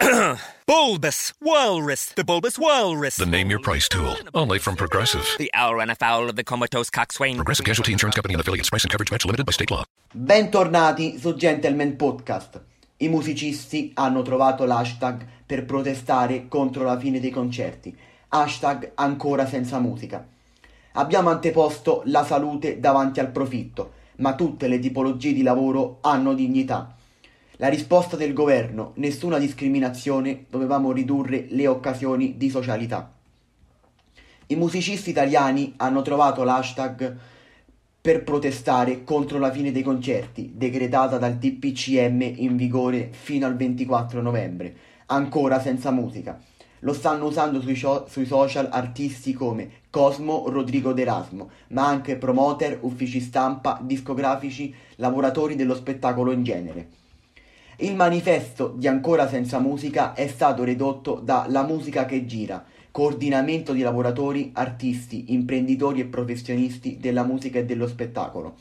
bulbous Walrus, the Bulbous Walrus. The name your price tool. Only from Progressive. The owl ran afoul of the comatose coxswain. Progressive Casualty Insurance Company and affiliates. Price and coverage match limited by state law. Bentornati su Gentleman Podcast. I musicisti hanno trovato l'hashtag per protestare contro la fine dei concerti. Hashtag ancora senza musica. Abbiamo anteposto la salute davanti al profitto, ma tutte le tipologie di lavoro hanno dignità. La risposta del governo, nessuna discriminazione, dovevamo ridurre le occasioni di socialità. I musicisti italiani hanno trovato l'hashtag per protestare contro la fine dei concerti, decretata dal DPCM in vigore fino al 24 novembre, ancora senza musica. Lo stanno usando sui, sui, social artisti come Cosmo Rodrigo D'Erasmo, ma anche promoter, uffici stampa, discografici, lavoratori dello spettacolo in genere. Il manifesto di Ancora senza musica è stato ridotto da La musica che gira, coordinamento di lavoratori, artisti, imprenditori e professionisti della musica e dello spettacolo.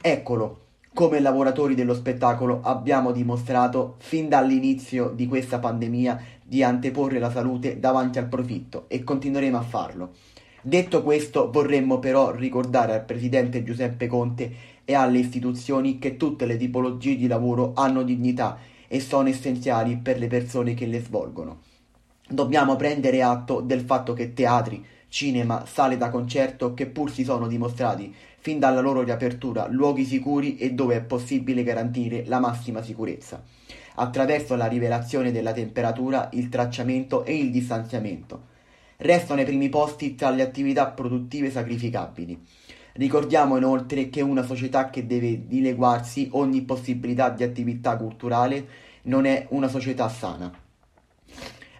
Eccolo, come lavoratori dello spettacolo abbiamo dimostrato fin dall'inizio di questa pandemia di anteporre la salute davanti al profitto e continueremo a farlo. Detto questo, vorremmo però ricordare al presidente Giuseppe Conte e alle istituzioni che tutte le tipologie di lavoro hanno dignità e sono essenziali per le persone che le svolgono. Dobbiamo prendere atto del fatto che teatri, cinema, sale da concerto, che pur si sono dimostrati fin dalla loro riapertura luoghi sicuri e dove è possibile garantire la massima sicurezza, attraverso la rivelazione della temperatura, il tracciamento e il distanziamento. Restano ai primi posti tra le attività produttive sacrificabili. Ricordiamo inoltre che una società che deve dileguarsi ogni possibilità di attività culturale non è una società sana.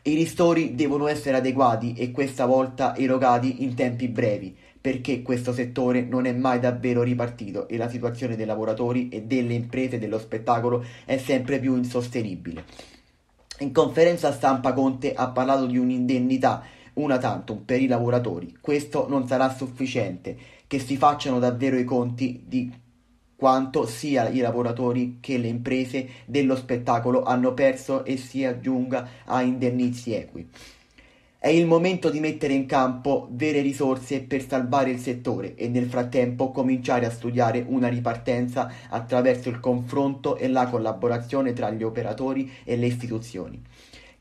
I ristori devono essere adeguati e questa volta erogati in tempi brevi, perché questo settore non è mai davvero ripartito e la situazione dei lavoratori e delle imprese dello spettacolo è sempre più insostenibile. In conferenza stampa Conte ha parlato di un'indennità una tantum per i lavoratori. Questo non sarà sufficiente che si facciano davvero i conti di quanto sia i lavoratori che le imprese dello spettacolo hanno perso e si aggiunga a indennizi equi. È il momento di mettere in campo vere risorse per salvare il settore e nel frattempo cominciare a studiare una ripartenza attraverso il confronto e la collaborazione tra gli operatori e le istituzioni.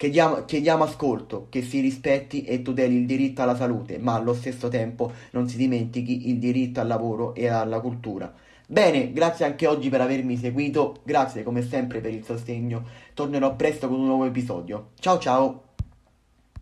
Chiediamo, chiediamo, ascolto, che si rispetti e tuteli il diritto alla salute, ma allo stesso tempo non si dimentichi il diritto al lavoro e alla cultura. Bene, grazie anche oggi per avermi seguito, grazie come sempre per il sostegno, tornerò presto con un nuovo episodio. Ciao ciao!